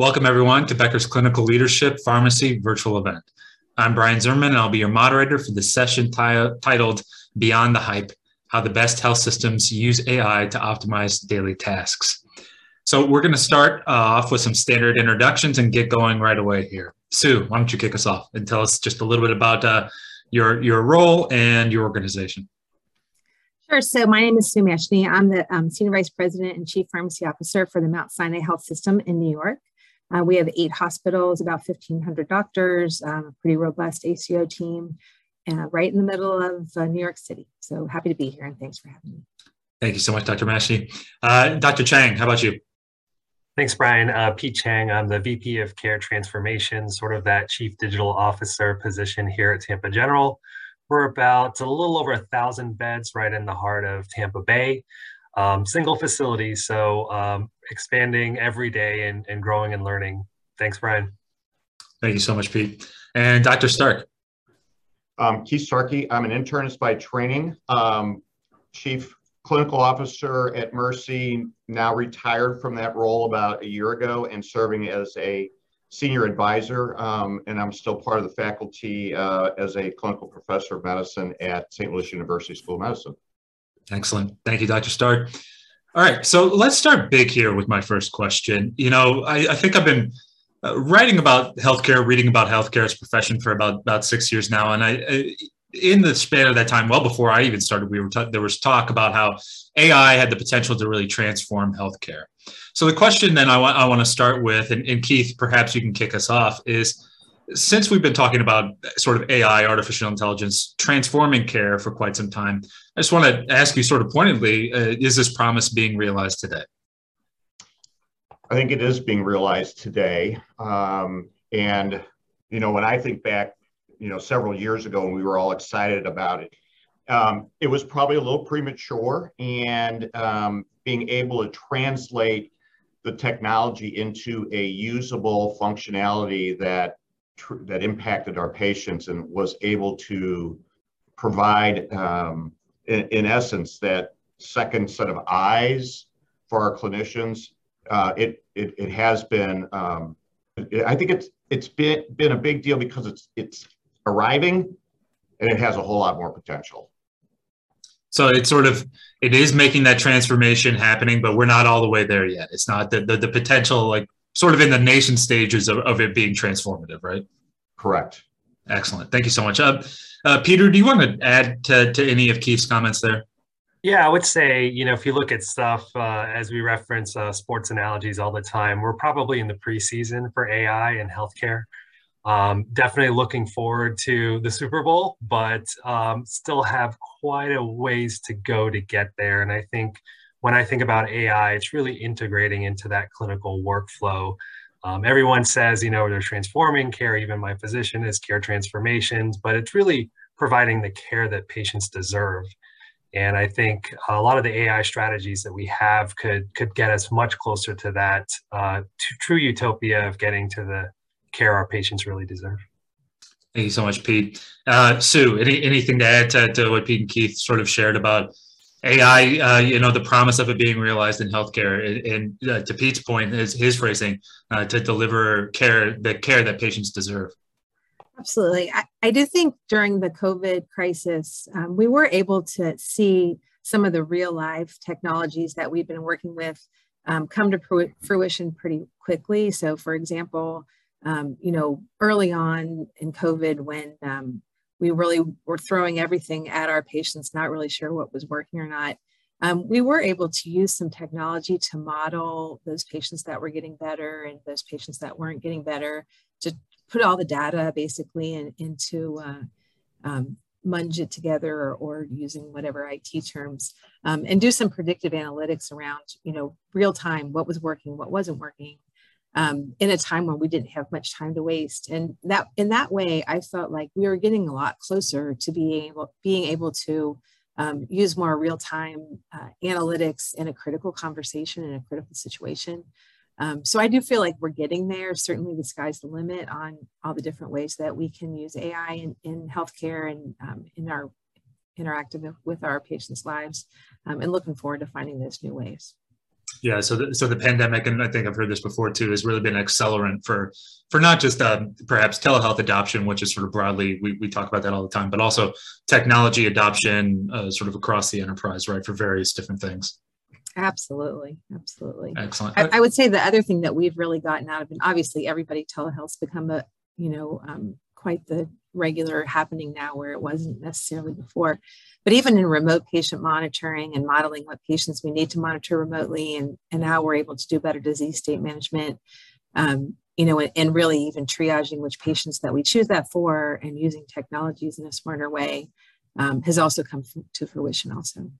Welcome, everyone, to Becker's Clinical Leadership Pharmacy virtual event. I'm Brian Zimmerman, and I'll be your moderator for the session t- titled Beyond the Hype How the Best Health Systems Use AI to Optimize Daily Tasks. So, we're going to start uh, off with some standard introductions and get going right away here. Sue, why don't you kick us off and tell us just a little bit about uh, your, your role and your organization? Sure. So my name is Sue Mashni. I'm the um, Senior Vice President and Chief Pharmacy Officer for the Mount Sinai Health System in New York. Uh, we have eight hospitals, about 1,500 doctors, um, a pretty robust ACO team, uh, right in the middle of uh, New York City. So happy to be here and thanks for having me. Thank you so much, Dr. Mashni. Uh, Dr. Chang, how about you? Thanks, Brian. Uh, Pete Chang, I'm the VP of Care Transformation, sort of that Chief Digital Officer position here at Tampa General. We're about a little over a thousand beds right in the heart of Tampa Bay. Um, single facility, so um, expanding every day and, and growing and learning. Thanks, Brian. Thank you so much, Pete. And Dr. Stark. Um, Keith Starkey, I'm an internist by training, um, chief clinical officer at Mercy, now retired from that role about a year ago and serving as a senior advisor, um, and I'm still part of the faculty uh, as a clinical professor of medicine at St. Louis University School of Medicine. Excellent. Thank you, Dr. Stark. All right, so let's start big here with my first question. You know, I, I think I've been uh, writing about healthcare, reading about healthcare as a profession for about about six years now, and I, in the span of that time, well before I even started, we were t- there was talk about how AI had the potential to really transform healthcare. So the question then I want I want to start with, and, and Keith, perhaps you can kick us off, is since we've been talking about sort of AI, artificial intelligence, transforming care for quite some time, I just want to ask you sort of pointedly: uh, Is this promise being realized today? I think it is being realized today, um, and you know when I think back you know several years ago when we were all excited about it. Um, it was probably a little premature, and um, being able to translate the technology into a usable functionality that that impacted our patients and was able to provide, um, in, in, essence, that second set of eyes for our clinicians. Uh, it, it it has been. Um, it, I think it's it's been been a big deal because it's it's arriving and it has a whole lot more potential. So it's sort of it is making that transformation happening, but we're not all the way there yet. It's not the the, the potential like sort of in the nation stages of, of it being transformative, right? Correct. Excellent. Thank you so much. Uh, uh, Peter, do you want to add to, to any of Keith's comments there? Yeah, I would say, you know, if you look at stuff uh, as we reference uh, sports analogies all the time, we're probably in the preseason for AI and healthcare. Um, definitely looking forward to the Super Bowl, but um, still have quite a ways to go to get there. And I think when I think about AI, it's really integrating into that clinical workflow. Um, everyone says, you know, they're transforming care. Even my physician is care transformations, but it's really providing the care that patients deserve. And I think a lot of the AI strategies that we have could could get us much closer to that uh, true utopia of getting to the care our patients really deserve. Thank you so much, Pete. Uh, Sue, any, anything to add to, to, what Pete and Keith sort of shared about AI, uh, you know, the promise of it being realized in healthcare and, uh, to Pete's point, is his phrasing, uh, to deliver care, the care that patients deserve. Absolutely. I, I do think during the COVID crisis, um, we were able to see some of the real life technologies that we've been working with um, come to fruition pretty quickly. So for example, um, you know, early on in COVID when um, we really were throwing everything at our patients, not really sure what was working or not. Um, we were able to use some technology to model those patients that were getting better and those patients that weren't getting better to put all the data basically in, into uh, um, munge it together or, or, using whatever IT terms um, and do some predictive analytics around, you know, real time, what was working, what wasn't working, um, in a time when we didn't have much time to waste. And that in that way, I felt like we were getting a lot closer to being able, being able to um, use more real-time uh, analytics in a critical conversation in a critical situation. Um, so I do feel like we're getting there. Certainly the sky's the limit on all the different ways that we can use AI in, in healthcare and um, in our interactive with our patients' lives um, and looking forward to finding those new ways. Yeah, so the, so the pandemic, and I think I've heard this before too, has really been an accelerant for for not just um, perhaps telehealth adoption, which is sort of broadly we, we talk about that all the time, but also technology adoption, uh, sort of across the enterprise, right, for various different things. Absolutely, absolutely. Excellent. I, I would say the other thing that we've really gotten out of, and obviously everybody telehealth's become a you know um, quite the regular happening now where it wasn't necessarily before. But even in remote patient monitoring and modeling what patients we need to monitor remotely and, and how we're able to do better disease state management, um, you know, and, and really even triaging which patients that we choose that for and using technologies in a smarter way um, has also come to fruition also.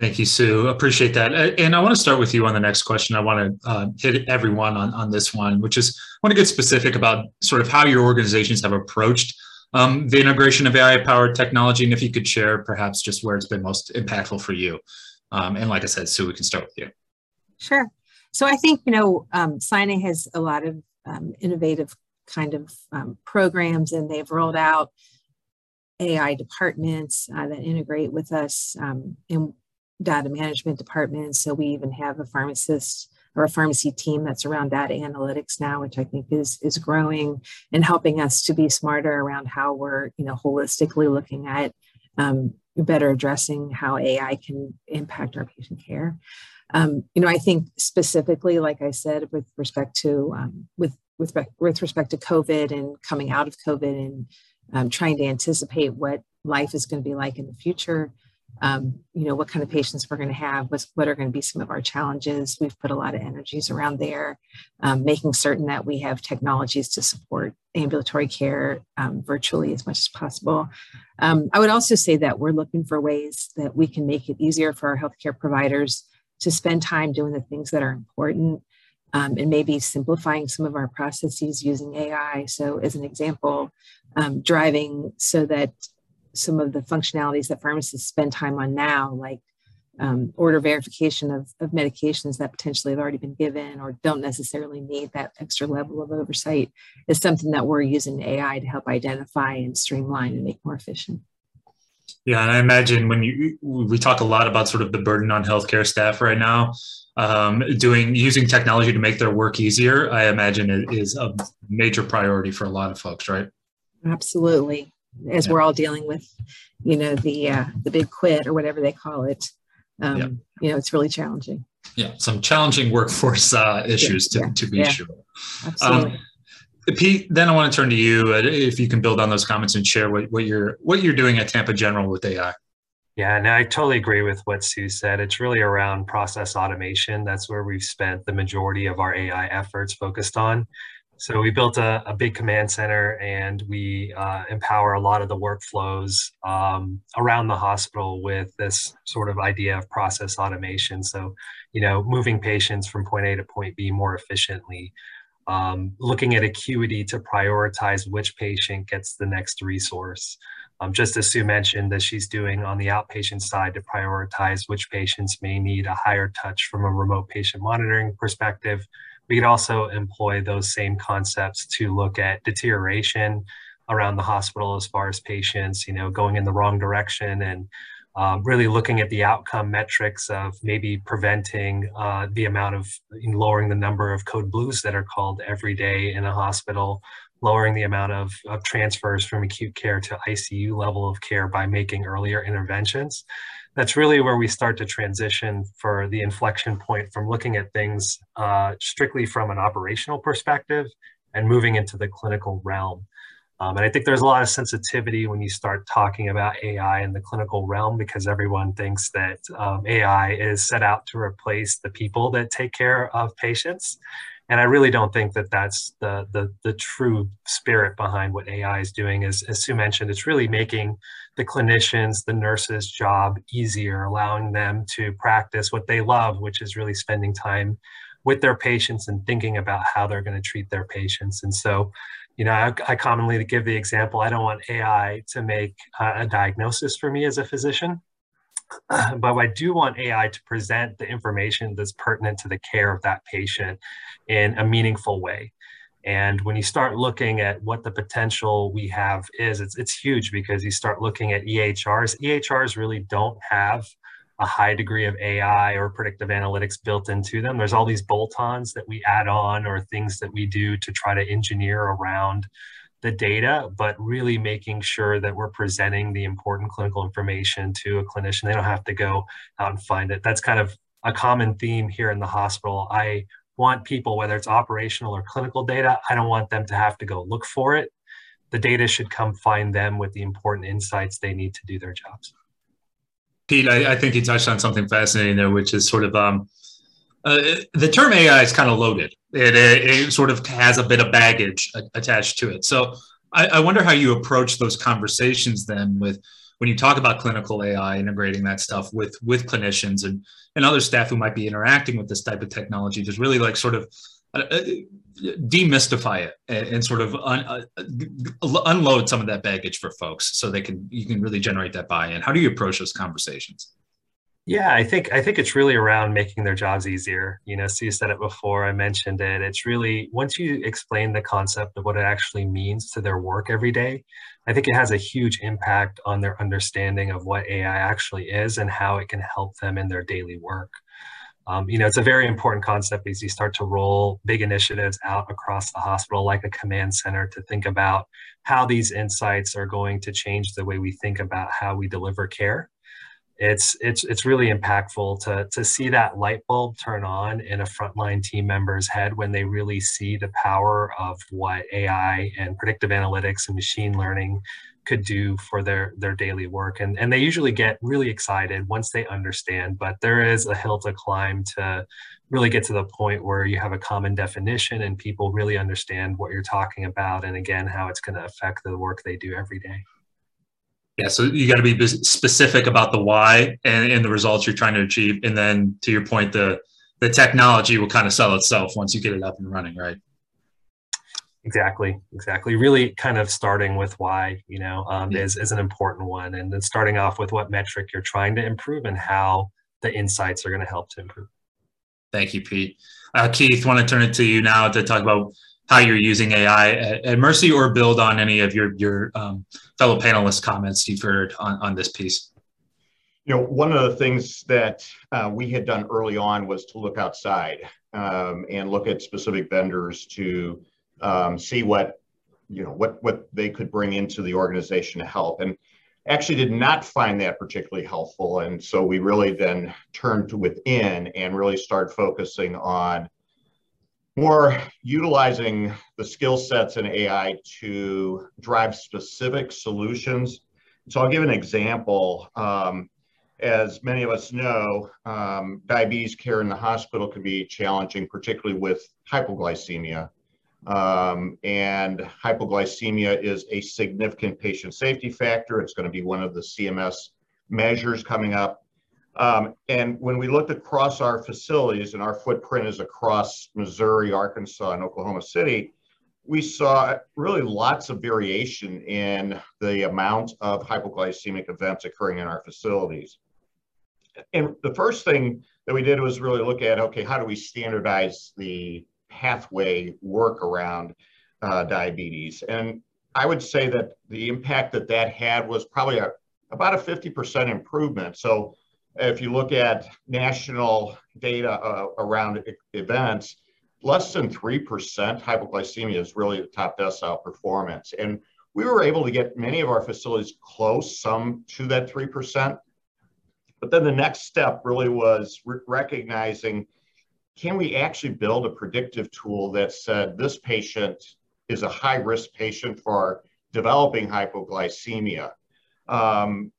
Thank you, Sue. Appreciate that. And I want to start with you on the next question. I want to uh, hit everyone on, on this one, which is I want to get specific about sort of how your organizations have approached um, the integration of AI powered technology. And if you could share perhaps just where it's been most impactful for you. Um, and like I said, Sue, we can start with you. Sure. So I think, you know, um, has a lot of um, innovative kind of um, programs and they've rolled out AI departments uh, that integrate with us. Um, and data management department. So we even have a pharmacist or a pharmacy team that's around data analytics now, which I think is is growing and helping us to be smarter around how we're you know holistically looking at um, better addressing how AI can impact our patient care. Um, you know, I think specifically, like I said, with respect to um, with with with respect to COVID and coming out of COVID and um, trying to anticipate what life is going to be like in the future um, you know, what kind of patients we're going to have, what's, what are going to be some of our challenges. We've put a lot of energies around there, um, making certain that we have technologies to support ambulatory care um, virtually as much as possible. Um, I would also say that we're looking for ways that we can make it easier for our healthcare providers to spend time doing the things that are important um, and maybe simplifying some of our processes using AI. So, as an example, um, driving so that some of the functionalities that pharmacists spend time on now, like um, order verification of, of medications that potentially have already been given or don't necessarily need that extra level of oversight, is something that we're using AI to help identify and streamline and make more efficient. Yeah, and I imagine when you we talk a lot about sort of the burden on healthcare staff right now, um, doing using technology to make their work easier. I imagine it is a major priority for a lot of folks, right? Absolutely as yeah. we're all dealing with, you know, the uh, the big quit or whatever they call it. Um, yeah. You know, it's really challenging. Yeah, some challenging workforce uh, issues yeah. to, to be sure. Absolutely. Um, Pete, then I want to turn to you. Uh, if you can build on those comments and share what, what you're what you're doing at Tampa General with AI. Yeah, and I totally agree with what Sue said. It's really around process automation. That's where we've spent the majority of our AI efforts focused on. So we built a, a big command center and we uh, empower a lot of the workflows um, around the hospital with this sort of idea of process automation. So, you know, moving patients from point A to point B more efficiently, um, looking at acuity to prioritize which patient gets the next resource. Um, just as Sue mentioned that she's doing on the outpatient side to prioritize which patients may need a higher touch from a remote patient monitoring perspective we could also employ those same concepts to look at deterioration around the hospital as far as patients, you know, going in the wrong direction and um, really looking at the outcome metrics of maybe preventing uh, the amount of lowering the number of code blues that are called every day in a hospital, lowering the amount of, of transfers from acute care to ICU level of care by making earlier interventions that's really where we start to transition for the inflection point from looking at things uh, strictly from an operational perspective and moving into the clinical realm. Um, and I think there's a lot of sensitivity when you start talking about AI in the clinical realm because everyone thinks that um, AI is set out to replace the people that take care of patients. And I really don't think that that's the, the, the true spirit behind what AI is doing. As, as Sue mentioned, it's really making the clinicians, the nurses' job easier, allowing them to practice what they love, which is really spending time with their patients and thinking about how they're going to treat their patients. And so, you know, I, I commonly give the example I don't want AI to make uh, a diagnosis for me as a physician. but I do want AI to present the information that's pertinent to the care of that patient in a meaningful way. And when you start looking at what the potential we have is, it's, it's huge because you start looking at EHRs. EHRs really don't have a high degree of AI or predictive analytics built into them. There's all these bolt-ons that we add on or things that we do to try to engineer around the data, but really making sure that we're presenting the important clinical information to a clinician. They don't have to go out and find it. That's kind of a common theme here in the hospital. I want people, whether it's operational or clinical data, I don't want them to have to go look for it. The data should come find them with the important insights they need to do their jobs. Pete, I, I think you touched on something fascinating there, which is sort of um, uh, the term AI is kind of loaded. It, it, it, sort of has a bit of baggage attached to it. So I, I, wonder how you approach those conversations then with when you talk about clinical AI, integrating that stuff with with clinicians and and other staff who might be interacting with this type of technology, just really like sort of uh, uh demystify it and, sort of un, unload some of that baggage for folks so they can you can really generate that buy-in. How do you approach those conversations? Yeah, I think I think it's really around making their jobs easier. You know, you said it before, I mentioned it. It's really once you explain the concept of what it actually means to their work every day, I think it has a huge impact on their understanding of what AI actually is and how it can help them in their daily work. Um, you know, it's a very important concept as you start to roll big initiatives out across the hospital, like a command center, to think about how these insights are going to change the way we think about how we deliver care it's it's it's really impactful to to see that light bulb turn on in a frontline team member's head when they really see the power of what AI and predictive analytics and machine learning could do for their their daily work. And and they usually get really excited once they understand but there is a hill to climb to really get to the point where you have a common definition and people really understand what you're talking about and again how it's going to affect the work they do every day yeah, so you got to be specific about the why and, and the results you're trying to achieve, and then to your point, the the technology will kind of sell itself once you get it up and running, right? Exactly, exactly. Really, kind of starting with why, you know, um, is is an important one, and then starting off with what metric you're trying to improve and how the insights are going to help to improve. Thank you, Pete. Uh, Keith, want to turn it to you now to talk about how you're using AI at, at Mercy or build on any of your, your um, fellow panelists' comments you've heard on, on this piece. You know, one of the things that uh, we had done early on was to look outside um, and look at specific vendors to um, see what, you know, what, what they could bring into the organization to help. And actually did not find that particularly helpful. And so we really then turned to within and really start focusing on more utilizing the skill sets in AI to drive specific solutions. So I'll give an example. Um, as many of us know, um, diabetes care in the hospital can be challenging, particularly with hypoglycemia. Um, and hypoglycemia is a significant patient safety factor. It's going to be one of the CMS measures coming up. Um, and when we looked across our facilities, and our footprint is across Missouri, Arkansas, and Oklahoma City, we saw really lots of variation in the amount of hypoglycemic events occurring in our facilities. And the first thing that we did was really look at okay, how do we standardize the pathway work around uh, diabetes? And I would say that the impact that that had was probably a, about a 50% improvement. So if you look at national data uh, around events, less than 3% hypoglycemia is really the top decile performance. And we were able to get many of our facilities close, some to that 3%. But then the next step really was re- recognizing can we actually build a predictive tool that said this patient is a high risk patient for developing hypoglycemia? Um,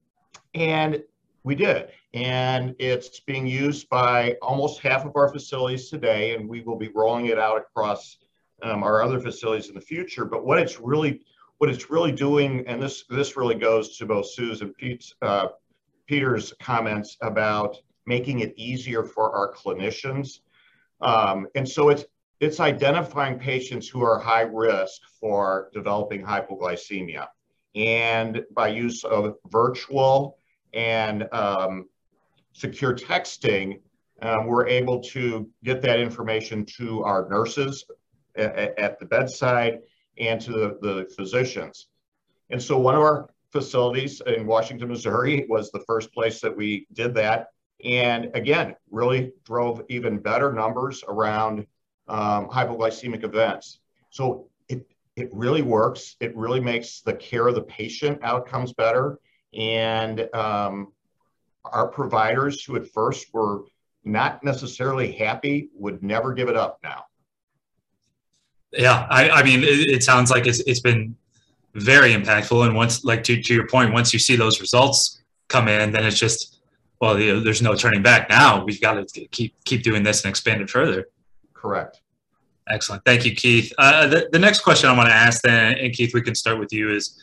and we did. And it's being used by almost half of our facilities today, and we will be rolling it out across um, our other facilities in the future. But what it's really what it's really doing, and this this really goes to both Sue's and Pete's, uh, Peter's comments about making it easier for our clinicians. Um, and so it's it's identifying patients who are high risk for developing hypoglycemia. And by use of virtual and um, secure texting, um, we're able to get that information to our nurses at, at the bedside and to the, the physicians. And so one of our facilities in Washington, Missouri was the first place that we did that. and again, really drove even better numbers around um, hypoglycemic events. So it, it really works. It really makes the care of the patient outcomes better. And um, our providers who at first were not necessarily happy would never give it up now. Yeah, I, I mean, it, it sounds like it's, it's been very impactful. And once, like to, to your point, once you see those results come in, then it's just, well, you know, there's no turning back now. We've got to keep keep doing this and expand it further. Correct. Excellent. Thank you, Keith. Uh, the, the next question I want to ask then, and Keith, we can start with you is,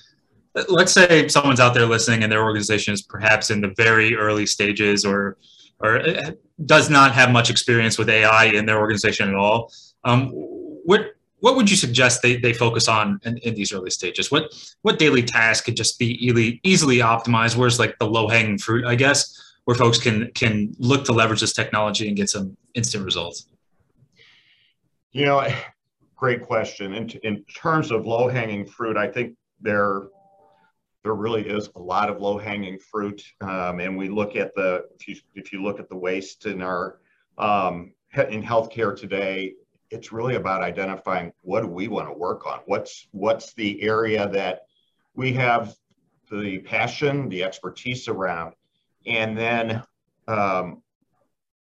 let's say someone's out there listening and their organization is perhaps in the very early stages or or uh, does not have much experience with AI in their organization at all. Um, what what would you suggest they, they focus on in, in, these early stages? What what daily task could just be easily easily optimized? Where's like the low hanging fruit, I guess, where folks can can look to leverage this technology and get some instant results? You know, great question. In, in terms of low hanging fruit, I think there there really is a lot of low hanging fruit. Um, and we look at the, if you, if you look at the waste in our, um, in healthcare today, it's really about identifying what do we want to work on? What's, what's the area that we have the passion, the expertise around? And then um,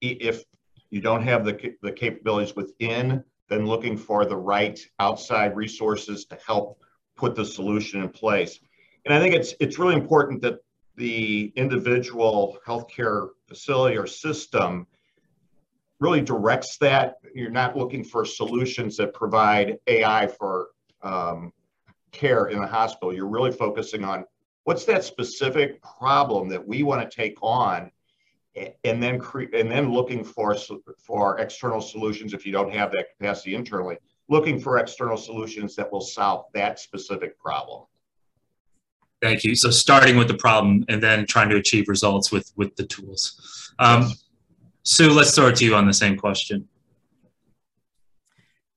if you don't have the, the capabilities within, then looking for the right outside resources to help put the solution in place. And I think it's it's really important that the individual healthcare facility or system really directs that. You're not looking for solutions that provide AI for um, care in the hospital. You're really focusing on what's that specific problem that we want to take on, and then cre- and then looking for for external solutions if you don't have that capacity internally. Looking for external solutions that will solve that specific problem. Thank you. So starting with the problem and then trying to achieve results with with the tools. Um. Sue, let's start to you on the same question.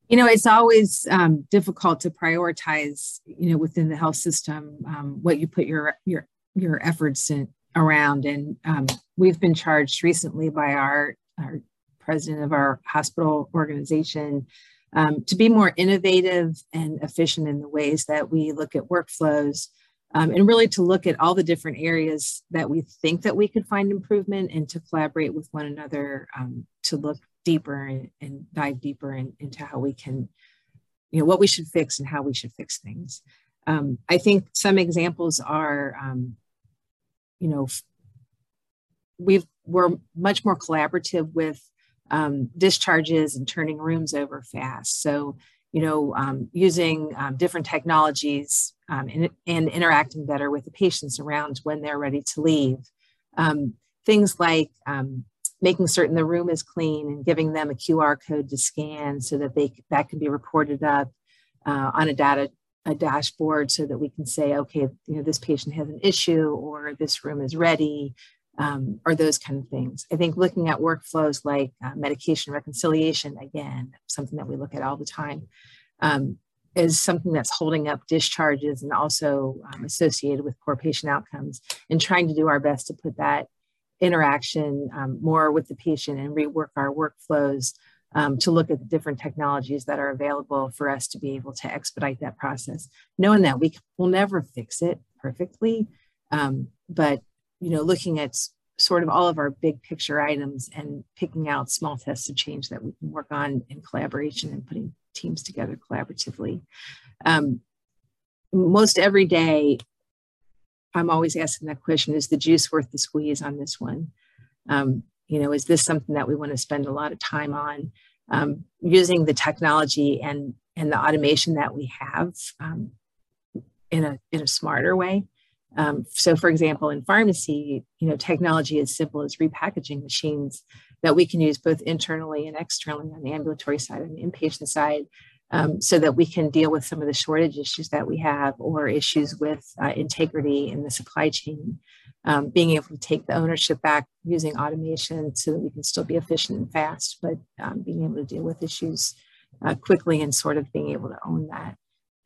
You know, it's always um, difficult to prioritize, you know, within the health system, um, what you put your your your efforts in around. And um, we've been charged recently by our our president of our hospital organization um, to be more innovative and efficient in the ways that we look at workflows um, and really to look at all the different areas that we think that we could find improvement and to collaborate with one another um, to look deeper and, and dive deeper in, into how we can, you know, what we should fix and how we should fix things. Um, I think some examples are, um, you know, we've we're much more collaborative with um, discharges and turning rooms over fast. So you know, um, using um, different technologies um, and, and, interacting better with the patients around when they're ready to leave. Um, things like um, making certain the room is clean and giving them a QR code to scan so that they that can be reported up uh, on a data a dashboard so that we can say, okay, you know, this patient has an issue or this room is ready um, or those kind of things. I think looking at workflows like uh, medication reconciliation, again, something that we look at all the time, um, is something that's holding up discharges and also um, associated with poor patient outcomes, and trying to do our best to put that interaction um, more with the patient and rework our workflows um, to look at the different technologies that are available for us to be able to expedite that process, knowing that we will never fix it perfectly. Um, but you know, looking at sort of all of our big picture items and picking out small tests of change that we can work on in collaboration and putting teams together collaboratively. Um, most every day, I'm always asking that question, is the juice worth the squeeze on this one? Um, you know, is this something that we want to spend a lot of time on? Um, using the technology and, and the automation that we have um, in, a, in a smarter way. Um, so for example, in pharmacy, you know, technology as simple as repackaging machines that we can use both internally and externally on the ambulatory side and the inpatient side um, so that we can deal with some of the shortage issues that we have or issues with uh, integrity in the supply chain. Um, being able to take the ownership back using automation so that we can still be efficient and fast, but um, being able to deal with issues uh, quickly and sort of being able to own that.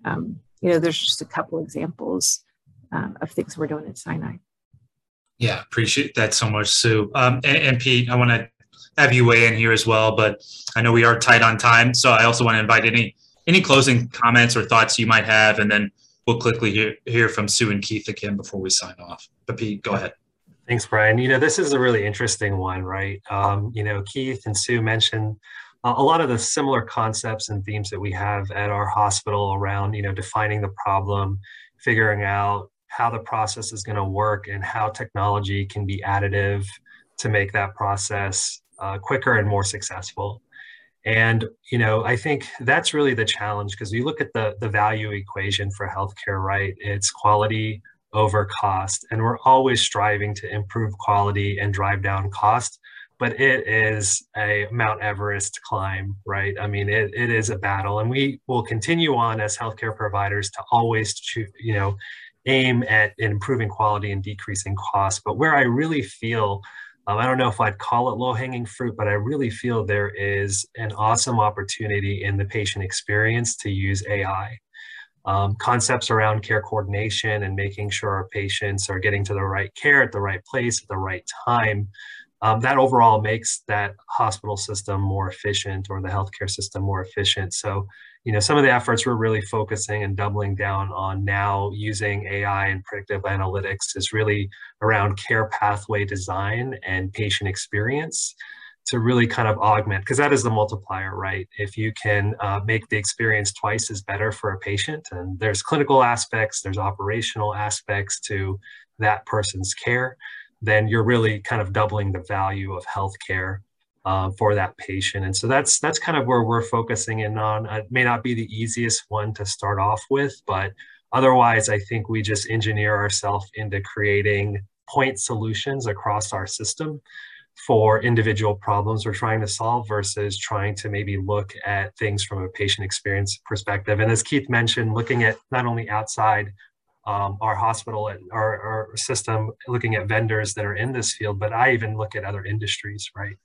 Um, you know, there's just a couple examples uh, of things we're doing at Sinai. Yeah, appreciate that so much, Sue. Um, and, and Pete, I want to have you weigh in here as well, but I know we are tight on time, so I also want to invite any any closing comments or thoughts you might have, and then we'll quickly hear, hear from Sue and Keith again before we sign off. But Pete, go ahead. Thanks, Brian. You know, this is a really interesting one, right? Um, you know, Keith and Sue mentioned uh, a lot of the similar concepts and themes that we have at our hospital around, you know, defining the problem, figuring out how the process is going to work and how technology can be additive to make that process uh, quicker and more successful. And you know, I think that's really the challenge because you look at the the value equation for healthcare, right? It's quality over cost, and we're always striving to improve quality and drive down cost. But it is a Mount Everest climb, right? I mean, it, it is a battle, and we will continue on as healthcare providers to always, choose, you know, aim at improving quality and decreasing costs. But where I really feel um, I don't know if I'd call it low hanging fruit, but I really feel there is an awesome opportunity in the patient experience to use AI. Um, concepts around care coordination and making sure our patients are getting to the right care at the right place at the right time. Um, that overall makes that hospital system more efficient or the healthcare system more efficient. So you know, some of the efforts we're really focusing and doubling down on now using AI and predictive analytics is really around care pathway design and patient experience to really kind of augment, because that is the multiplier, right? If you can uh, make the experience twice as better for a patient, and there's clinical aspects, there's operational aspects to that person's care, then you're really kind of doubling the value of healthcare uh, for that patient. And so that's that's kind of where we're focusing in on. It may not be the easiest one to start off with, but otherwise, I think we just engineer ourselves into creating point solutions across our system for individual problems we're trying to solve versus trying to maybe look at things from a patient experience perspective. And as Keith mentioned, looking at not only outside um, our hospital and our, our, system, looking at vendors that are in this field, but I even look at other industries, right?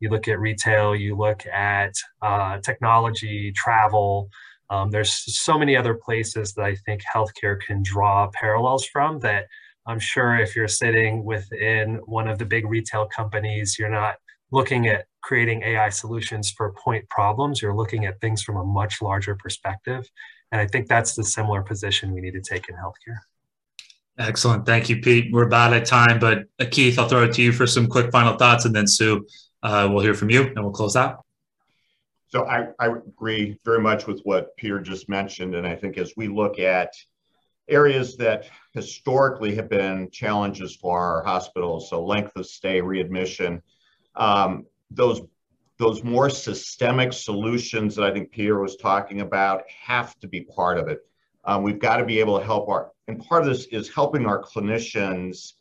You look at retail, you look at uh, technology, travel. Um, there's so many other places that I think healthcare can draw parallels from that I'm sure if you're sitting within one of the big retail companies, you're not looking at creating AI solutions for point problems. You're looking at things from a much larger perspective. And I think that's the similar position we need to take in healthcare. Excellent. Thank you, Pete. We're about at time, but uh, Keith, I'll throw it to you for some quick final thoughts. And then Sue, uh, we'll hear from you and we'll close out. So I, I agree very much with what Peter just mentioned. And I think as we look at areas that historically have been challenges for our hospitals, so length of stay, readmission, um, those those more systemic solutions that I think Peter was talking about have to be part of it. Um, we've got to be able to help our, and part of this is helping our clinicians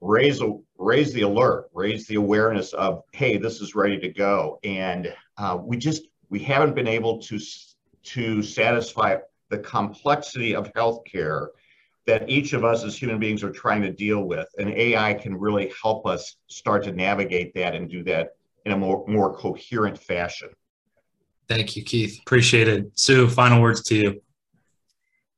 raise raise the alert, raise the awareness of, hey, this is ready to go. And uh, we just we haven't been able to to satisfy the complexity of healthcare that each of us as human beings are trying to deal with. And AI can really help us start to navigate that and do that in a more more coherent fashion. Thank you, Keith. Appreciate it. Sue, final words to you.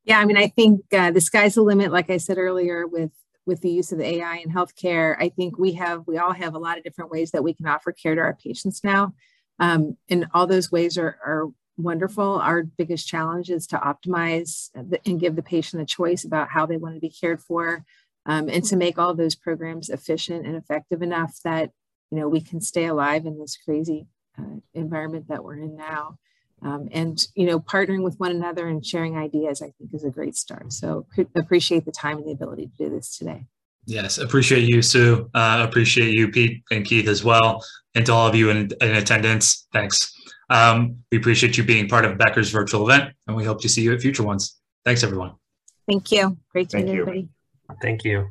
Yeah, I mean, I think uh, the sky's the limit. Like I said earlier, with with the use of the AI in healthcare, I think we have, we all have a lot of different ways that we can offer care to our patients now. Um, and all those ways are, are wonderful. Our biggest challenge is to optimize and give the patient a choice about how they want to be cared for um, and to make all those programs efficient and effective enough that, you know, we can stay alive in this crazy uh, environment that we're in now. Um, and you know partnering with one another and sharing ideas i think is a great start. So appreciate the time and the ability to do this today. Yes appreciate you sue. Uh, appreciate you pete and keith as well and to all of you in, in attendance. Thanks. Um, we appreciate you being part of becker's virtual event and we hope to see you at future ones. Thanks everyone. Thank you. Great to meet everybody. Thank you